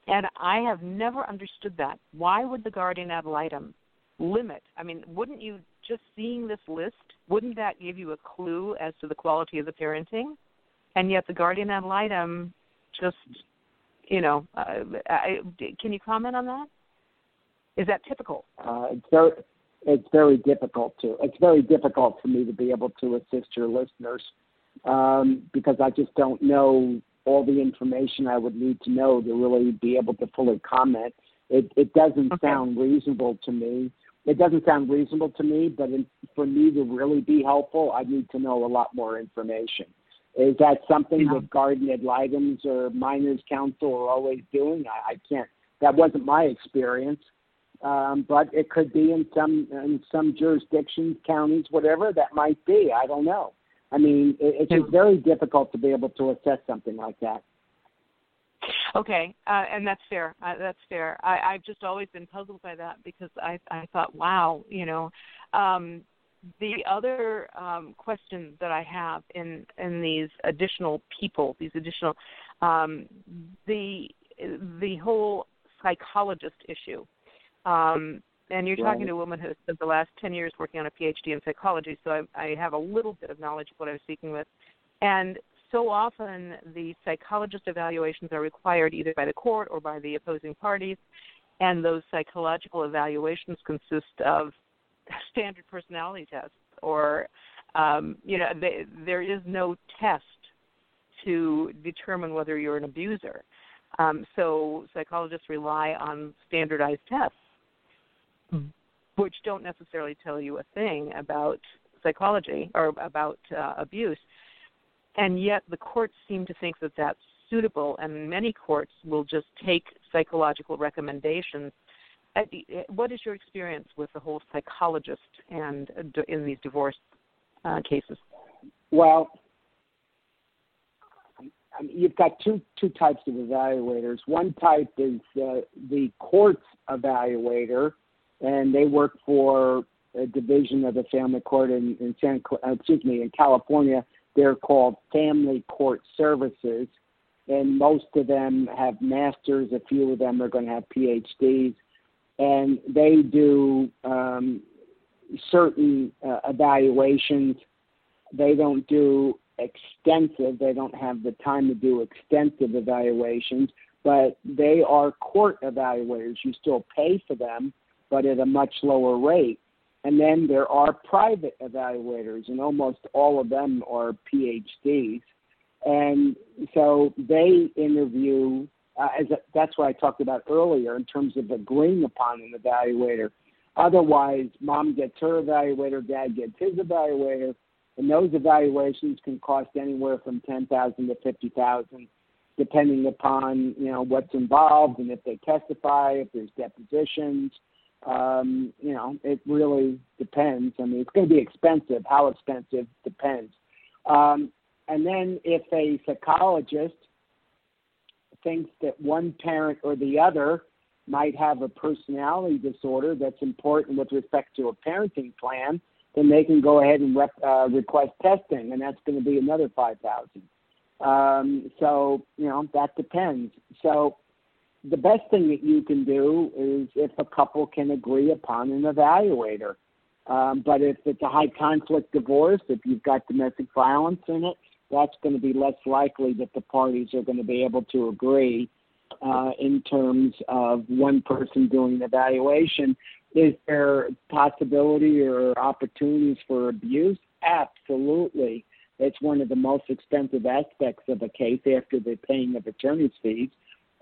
A: And I have never understood that. Why would the guardian ad litem limit? I mean, wouldn't you just seeing this list, wouldn't that give you a clue as to the quality of the parenting? And yet the guardian ad litem just you know uh, I, can you comment on that is that typical
B: uh, it's very it's very difficult to it's very difficult for me to be able to assist your listeners um, because I just don't know all the information I would need to know to really be able to fully comment. It it doesn't okay. sound reasonable to me. It doesn't sound reasonable to me, but in, for me to really be helpful, I need to know a lot more information. Is that something yeah. that Guardian ad litems or Minors counsel are always doing? I, I can't. That wasn't my experience, um, but it could be in some in some jurisdictions, counties, whatever that might be. I don't know. I mean, it, it's just very difficult to be able to assess something like that.
A: Okay, uh, and that's fair. Uh, that's fair. I, I've just always been puzzled by that because I I thought, wow, you know, um, the other um, question that I have in in these additional people, these additional, um, the the whole psychologist issue. Um, and you're talking to a woman who has spent the last 10 years working on a PhD in psychology, so I, I have a little bit of knowledge of what I was speaking with. And so often the psychologist evaluations are required either by the court or by the opposing parties, and those psychological evaluations consist of *laughs* standard personality tests or um, you know they, there is no test to determine whether you're an abuser. Um, so psychologists rely on standardized tests, mm. which don't necessarily tell you a thing about psychology or about uh, abuse. And yet the courts seem to think that that's suitable, and many courts will just take psychological recommendations what is your experience with the whole psychologist and uh, in these divorce uh, cases?
B: Well, I mean, you've got two two types of evaluators. One type is uh, the courts evaluator, and they work for a division of the family court in, in San, excuse me, in California. They're called Family Court Services, and most of them have masters. A few of them are going to have PhDs and they do um, certain uh, evaluations. They don't do extensive, they don't have the time to do extensive evaluations, but they are court evaluators. You still pay for them, but at a much lower rate. And then there are private evaluators, and almost all of them are PhDs. and so they interview. Uh, as a, that's what I talked about earlier in terms of agreeing upon an evaluator. Otherwise, mom gets her evaluator, dad gets his evaluator, and those evaluations can cost anywhere from ten thousand to fifty thousand, depending upon you know what's involved and if they testify, if there's depositions. Um, you know, it really depends. I mean, it's going to be expensive. How expensive depends. Um, and then if a psychologist thinks that one parent or the other might have a personality disorder that's important with respect to a parenting plan, then they can go ahead and rep, uh, request testing, and that's going to be another five thousand. Um, so you know that depends. So the best thing that you can do is if a couple can agree upon an evaluator. Um, but if it's a high conflict divorce, if you've got domestic violence in it, that's going to be less likely that the parties are going to be able to agree uh, in terms of one person doing the evaluation. Is there possibility or opportunities for abuse? Absolutely. It's one of the most expensive aspects of a case after the paying of attorney's fees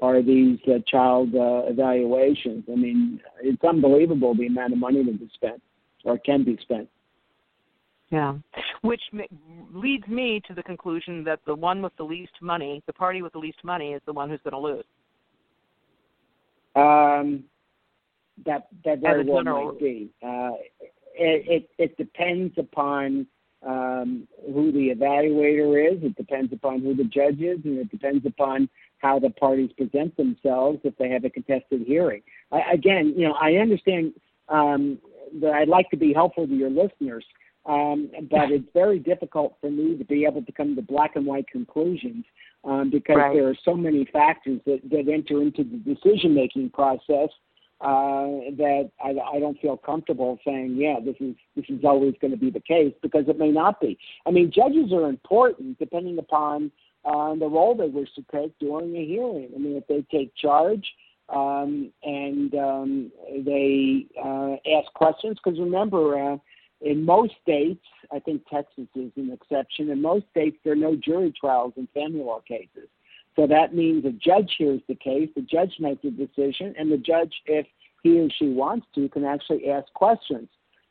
B: are these uh, child uh, evaluations. I mean, it's unbelievable the amount of money that is spent or can be spent.
A: Yeah, which leads me to the conclusion that the one with the least money, the party with the least money, is the one who's going to lose.
B: Um, that that very well might be. Uh, it, it it depends upon um, who the evaluator is. It depends upon who the judge is, and it depends upon how the parties present themselves if they have a contested hearing. I, again, you know, I understand um, that I'd like to be helpful to your listeners, um, but it's very difficult for me to be able to come to black and white conclusions um, because right. there are so many factors that, that enter into the decision making process uh, that I, I don't feel comfortable saying, yeah, this is this is always going to be the case because it may not be. I mean, judges are important depending upon uh, the role they wish to take during a hearing. I mean, if they take charge um, and um, they uh, ask questions, because remember, uh, in most states, I think Texas is an exception. In most states, there are no jury trials in family law cases. So that means a judge hears the case, the judge makes a decision, and the judge, if he or she wants to, can actually ask questions.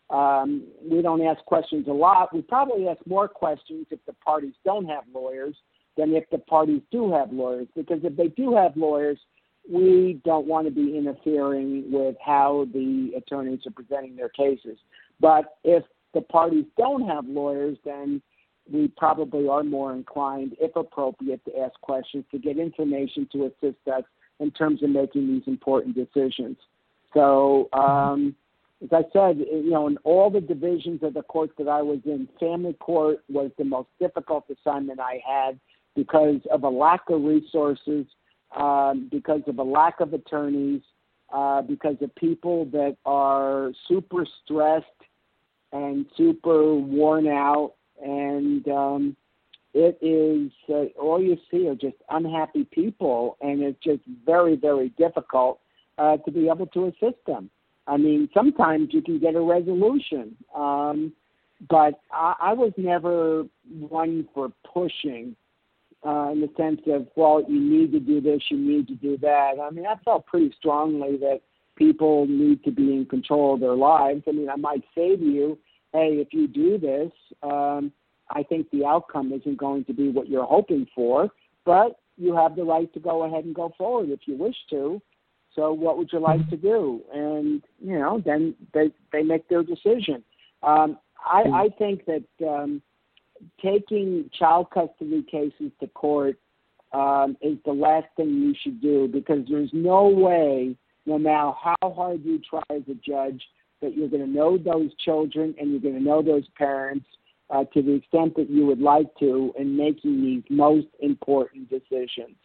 B: Um, we don't ask questions a lot. We probably ask more questions if the parties don't have lawyers than if the parties do have lawyers, because if they do have lawyers, we don't want to be interfering with how the attorneys are presenting their cases. But if the parties don't have lawyers, then we probably are more inclined, if appropriate, to ask questions to get information to assist us in terms of making these important decisions. So, um, as I said, you know, in all the divisions of the courts that I was in, family court was the most difficult assignment I had because of a lack of resources, um, because of a lack of attorneys, uh, because of people that are super stressed and super worn out and um, it is uh, all you see are just unhappy people, and it's just very, very difficult uh, to be able to assist them. I mean, sometimes you can get a resolution, um, but I, I was never one for pushing uh, in the sense of, well, you need to do this, you need to do that. I mean, I felt pretty strongly that people need to be in control of their lives. I mean, I might say to you, hey, if you do this, um, I think the outcome isn't going to be what you're hoping for, but you have the right to go ahead and go forward if you wish to. So what would you like to do? And you know, then they they make their decision. Um, I, I think that um, taking child custody cases to court um, is the last thing you should do because there's no way, no matter how hard you try as a judge, that you're going to know those children and you're going to know those parents uh, to the extent that you would like to in making these most important decisions.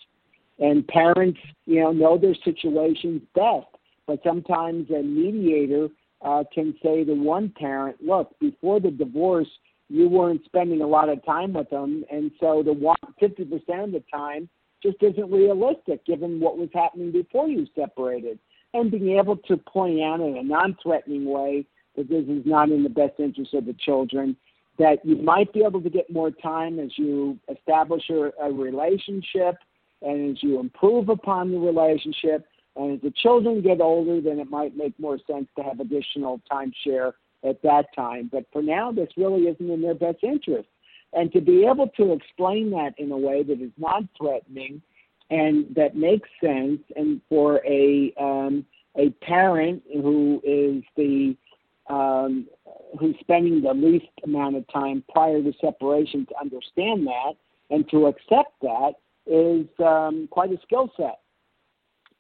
B: And parents, you know, know their situations best, but sometimes a mediator uh, can say to one parent, "Look, before the divorce, you weren't spending a lot of time with them, and so the 50% of the time just isn't realistic given what was happening before you separated." And being able to point out in a non-threatening way that this is not in the best interest of the children that you might be able to get more time as you establish a, a relationship and as you improve upon the relationship. And as the children get older, then it might make more sense to have additional timeshare at that time. But for now, this really isn't in their best interest. And to be able to explain that in a way that is not threatening and that makes sense, and for a um, a parent who is the um, who's spending the least amount of time prior to separation to understand that and to accept that is um, quite a skill set.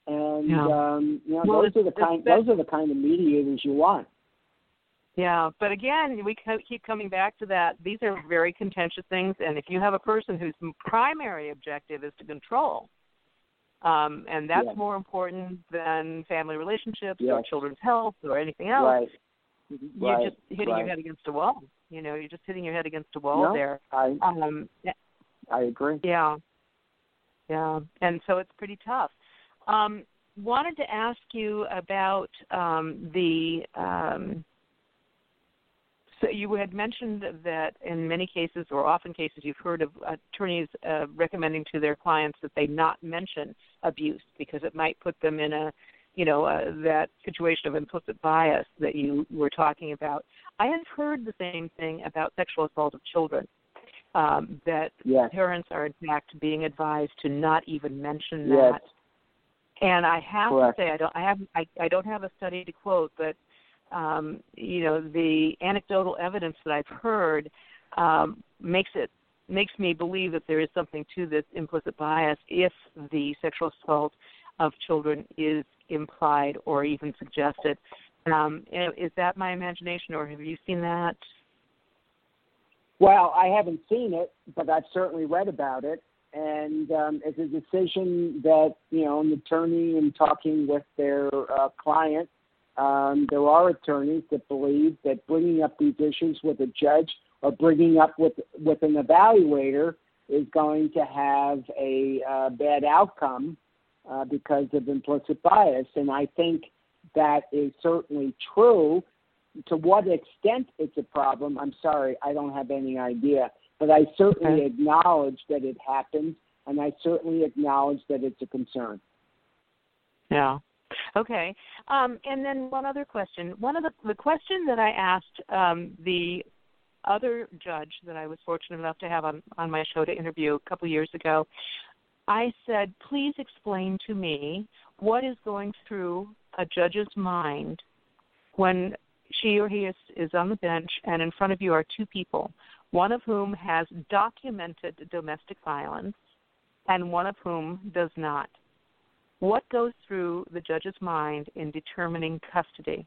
B: And yeah. um, you know, well, those are the kind those are the kind of mediators you want.
A: Yeah, but again, we keep coming back to that. These are very contentious things, and if you have a person whose primary objective is to control, um, and that's more important than family relationships or children's health or anything else,
B: right.
A: you're
B: right.
A: just hitting
B: right.
A: your head against a wall. You know, you're just hitting your head against a wall
B: no,
A: there.
B: I
A: um,
B: I agree.
A: Yeah, yeah, and so it's pretty tough. Um, wanted to ask you about um, the um, so you had mentioned that in many cases, or often cases, you've heard of attorneys uh, recommending to their clients that they not mention abuse because it might put them in a, you know, uh, that situation of implicit bias that you were talking about. I have heard the same thing about sexual assault of children. Um, that
B: yes.
A: parents are in fact being advised to not even mention
B: yes.
A: that. And I have
B: Correct.
A: to say, I don't, I have, I, I don't have a study to quote, but um, you know, the anecdotal evidence that I've heard um, makes it makes me believe that there is something to this implicit bias if the sexual assault of children is implied or even suggested. Um, is that my imagination, or have you seen that?
B: Well, I haven't seen it, but I've certainly read about it, and um, it's a decision that you know an attorney in talking with their uh, client um, there are attorneys that believe that bringing up these issues with a judge or bringing up with with an evaluator is going to have a uh, bad outcome uh, because of implicit bias, and I think that is certainly true. To what extent it's a problem, I'm sorry, I don't have any idea. But I certainly
A: okay.
B: acknowledge that it happens, and I certainly acknowledge that it's a concern.
A: Yeah. Okay. Um, and then one other question. One of the the question that I asked um, the other judge that I was fortunate enough to have on on my show to interview a couple years ago, I said, "Please explain to me what is going through a judge's mind when she or he is, is on the bench and in front of you are two people, one of whom has documented domestic violence and one of whom does not." What goes through the judge's mind in determining custody?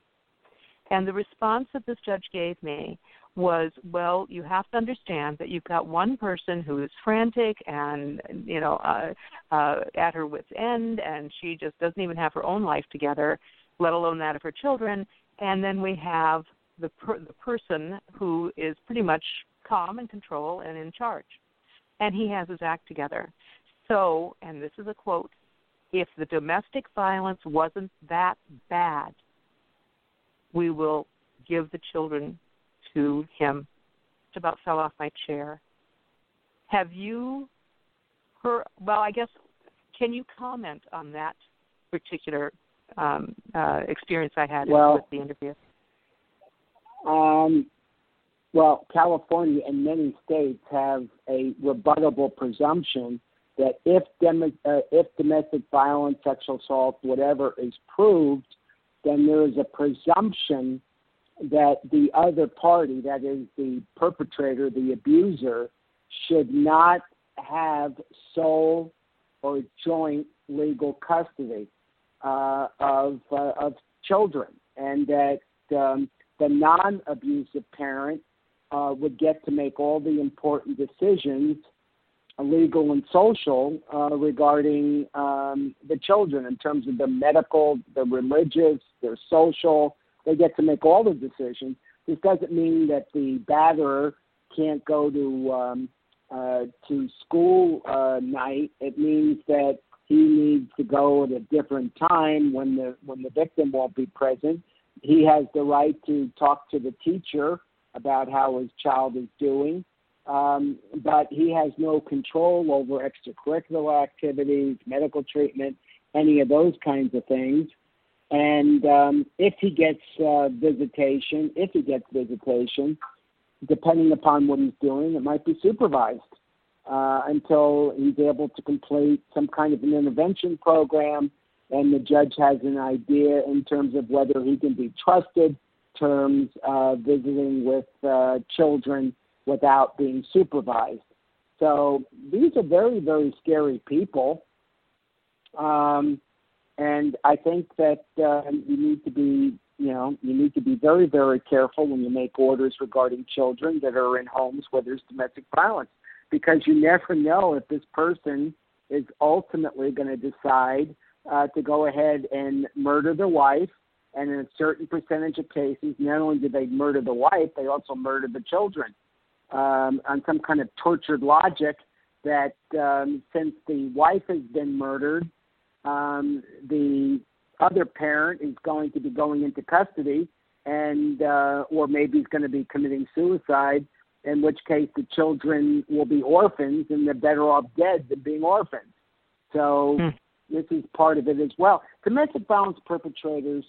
A: And the response that this judge gave me was, well, you have to understand that you've got one person who is frantic and, you know, uh, uh, at her wits' end, and she just doesn't even have her own life together, let alone that of her children. And then we have the per- the person who is pretty much calm and control and in charge, and he has his act together. So, and this is a quote if the domestic violence wasn't that bad, we will give the children to him. Just about fell off my chair. Have you heard? Well, I guess can you comment on that particular um, uh, experience I had
B: well,
A: with the interview?
B: Um, well, California and many states have a rebuttable presumption that if, dem- uh, if domestic violence, sexual assault, whatever is proved, then there is a presumption that the other party, that is the perpetrator, the abuser, should not have sole or joint legal custody uh, of uh, of children, and that um, the non-abusive parent uh, would get to make all the important decisions legal and social uh, regarding um, the children in terms of the medical, the religious, their social. They get to make all the decisions. This doesn't mean that the batterer can't go to um, uh, to school uh, night. It means that he needs to go at a different time when the when the victim won't be present. He has the right to talk to the teacher about how his child is doing. Um, but he has no control over extracurricular activities, medical treatment, any of those kinds of things. And um, if he gets uh, visitation, if he gets visitation, depending upon what he's doing, it might be supervised uh, until he's able to complete some kind of an intervention program and the judge has an idea in terms of whether he can be trusted, terms of visiting with uh, children without being supervised. So these are very, very scary people. Um, and I think that uh, you need to be, you know, you need to be very, very careful when you make orders regarding children that are in homes where there's domestic violence, because you never know if this person is ultimately going to decide uh, to go ahead and murder the wife. And in a certain percentage of cases, not only do they murder the wife, they also murder the children um, on some kind of tortured logic that um, since the wife has been murdered, um, the other parent is going to be going into custody and uh, or maybe he's going to be committing suicide in which case the children will be orphans and they're better off dead than being orphans so hmm. this is part of it as well domestic violence perpetrators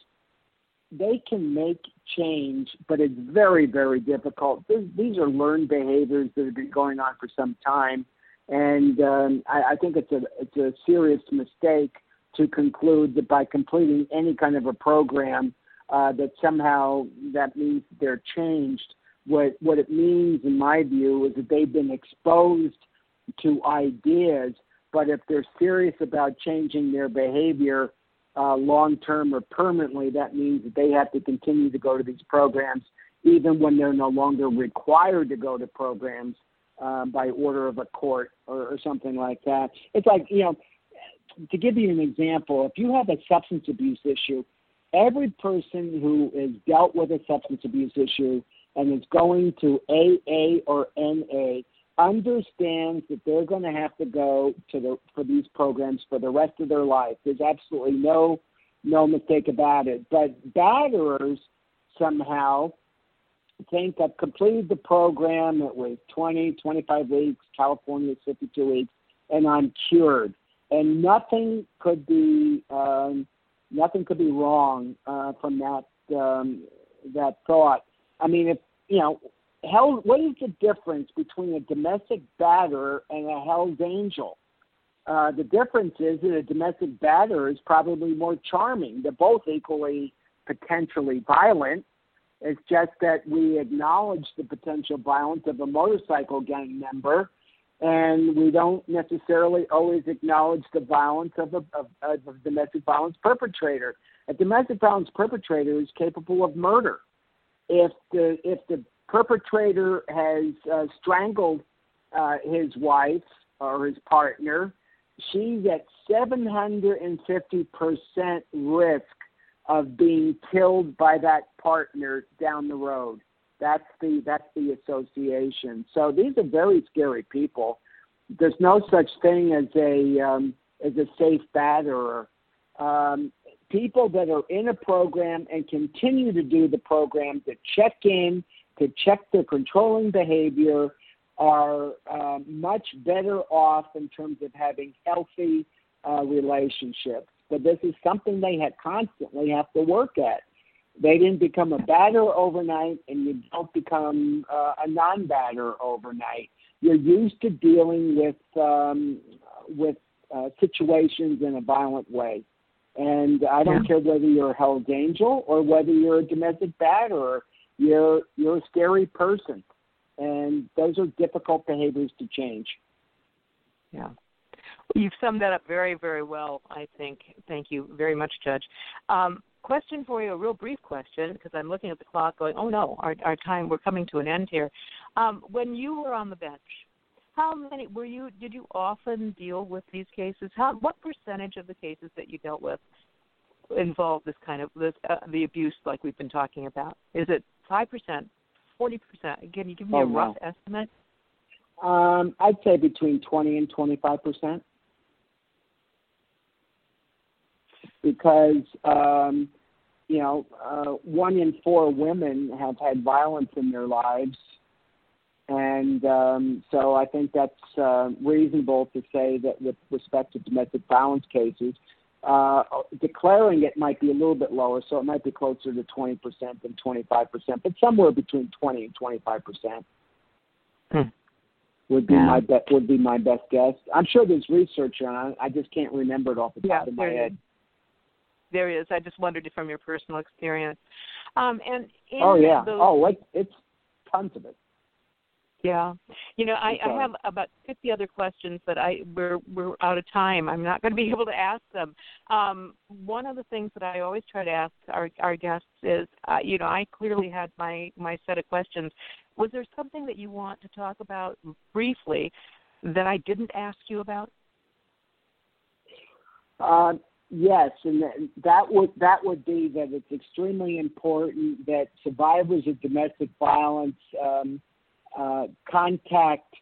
B: they can make change but it's very very difficult these are learned behaviors that have been going on for some time and um, I, I think it's a it's a serious mistake to conclude that by completing any kind of a program uh, that somehow that means they're changed. What what it means, in my view, is that they've been exposed to ideas, but if they're serious about changing their behavior uh, long term or permanently, that means that they have to continue to go to these programs, even when they're no longer required to go to programs um, by order of a court or, or something like that. It's like, you know, to give you an example, if you have a substance abuse issue, every person who has dealt with a substance abuse issue and is going to AA or NA understands that they're going to have to go to the for these programs for the rest of their life. There's absolutely no no mistake about it. But batterers somehow think I've completed the program. It was 20, 25 weeks. California is 52 weeks, and I'm cured. And nothing could be um, nothing could be wrong uh, from that um, that thought. I mean, if you know, hell, what is the difference between a domestic batter and a Hell's Angel? Uh, the difference is that a domestic batter is probably more charming. They're both equally potentially violent, it's just that we acknowledge the potential violence of a motorcycle gang member, and we don't necessarily always acknowledge the violence of a, of, of a domestic violence perpetrator. A domestic violence perpetrator is capable of murder. If the if the perpetrator has uh, strangled uh, his wife or his partner, she's at 750% risk of being killed by that partner down the road. That's the that's the association. So these are very scary people. There's no such thing as a um, as a safe batterer. Um, people that are in a program and continue to do the program to check in, to check their controlling behavior, are uh, much better off in terms of having healthy uh, relationships but this is something they had constantly have to work at. They didn't become a batter overnight, and you don't become uh, a non-batter overnight. You're used to dealing with um, with uh, situations in a violent way, and I don't yeah. care whether you're a Hell's Angel or whether you're a domestic batterer. You're you're a scary person, and those are difficult behaviors to change.
A: Yeah. You've summed that up very, very well, I think. Thank you very much, Judge. Um, question for you, a real brief question, because I'm looking at the clock going, oh no, our, our time, we're coming to an end here. Um, when you were on the bench, how many were you, did you often deal with these cases? How, what percentage of the cases that you dealt with involved this kind of, this, uh, the abuse like we've been talking about? Is it 5%, 40%? Can you give me oh, a rough estimate?
B: Um, I'd say between 20 and 25 percent. because um, you know, uh, one in four women have had violence in their lives, and um, so I think that's uh, reasonable to say that with respect to domestic violence cases, uh, declaring it might be a little bit lower, so it might be closer to 20% than 25%, but somewhere between 20 and 25%. Hmm. Would be yeah. my be- would be my best guess. I'm sure there's research on it. I just can't remember it off the top
A: yeah,
B: of my head.
A: Is. There is. I just wondered if from your personal experience. Um, and
B: oh yeah.
A: Those,
B: oh, it, it's tons of it.
A: Yeah, you know, I, I have about fifty other questions, but I we're we're out of time. I'm not going to be *laughs* able to ask them. Um, one of the things that I always try to ask our our guests is, uh, you know, I clearly had my my set of questions. Was there something that you want to talk about briefly that I didn't ask you about?
B: Uh, yes, and that would that would be that it's extremely important that survivors of domestic violence. Um, uh, contact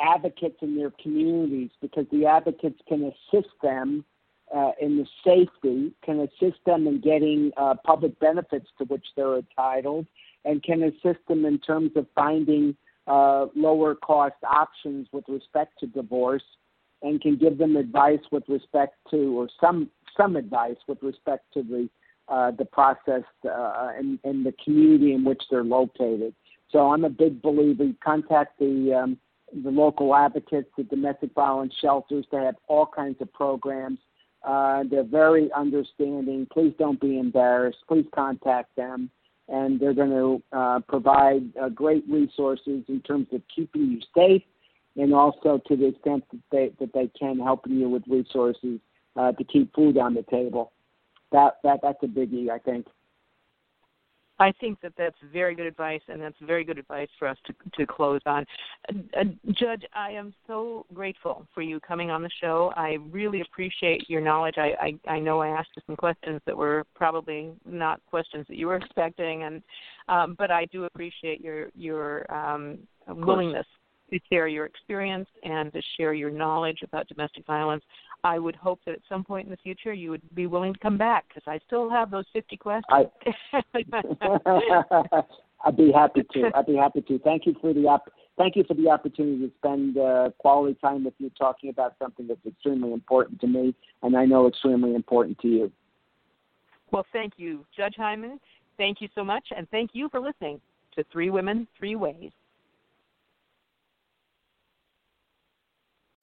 B: advocates in their communities because the advocates can assist them uh, in the safety, can assist them in getting uh, public benefits to which they're entitled, and can assist them in terms of finding uh, lower cost options with respect to divorce, and can give them advice with respect to, or some some advice with respect to the uh, the process uh, in the community in which they're located. So I'm a big believer. Contact the um, the local advocates, the domestic violence shelters. They have all kinds of programs. Uh, they're very understanding. Please don't be embarrassed. Please contact them, and they're going to uh, provide uh, great resources in terms of keeping you safe, and also to the extent that they that they can helping you with resources uh, to keep food on the table. That that that's a biggie, I think.
A: I think that that's very good advice, and that's very good advice for us to to close on. Uh, uh, Judge, I am so grateful for you coming on the show. I really appreciate your knowledge. I I, I know I asked you some questions that were probably not questions that you were expecting, and um, but I do appreciate your your um, willingness to share your experience and to share your knowledge about domestic violence. I would hope that at some point in the future you would be willing to come back because I still have those 50 questions. I, *laughs*
B: I'd be happy to. I'd be happy to. Thank you for the op- thank you for the opportunity to spend uh, quality time with you talking about something that's extremely important to me and I know extremely important to you.
A: Well, thank you, Judge Hyman. Thank you so much, and thank you for listening to Three Women, Three Ways.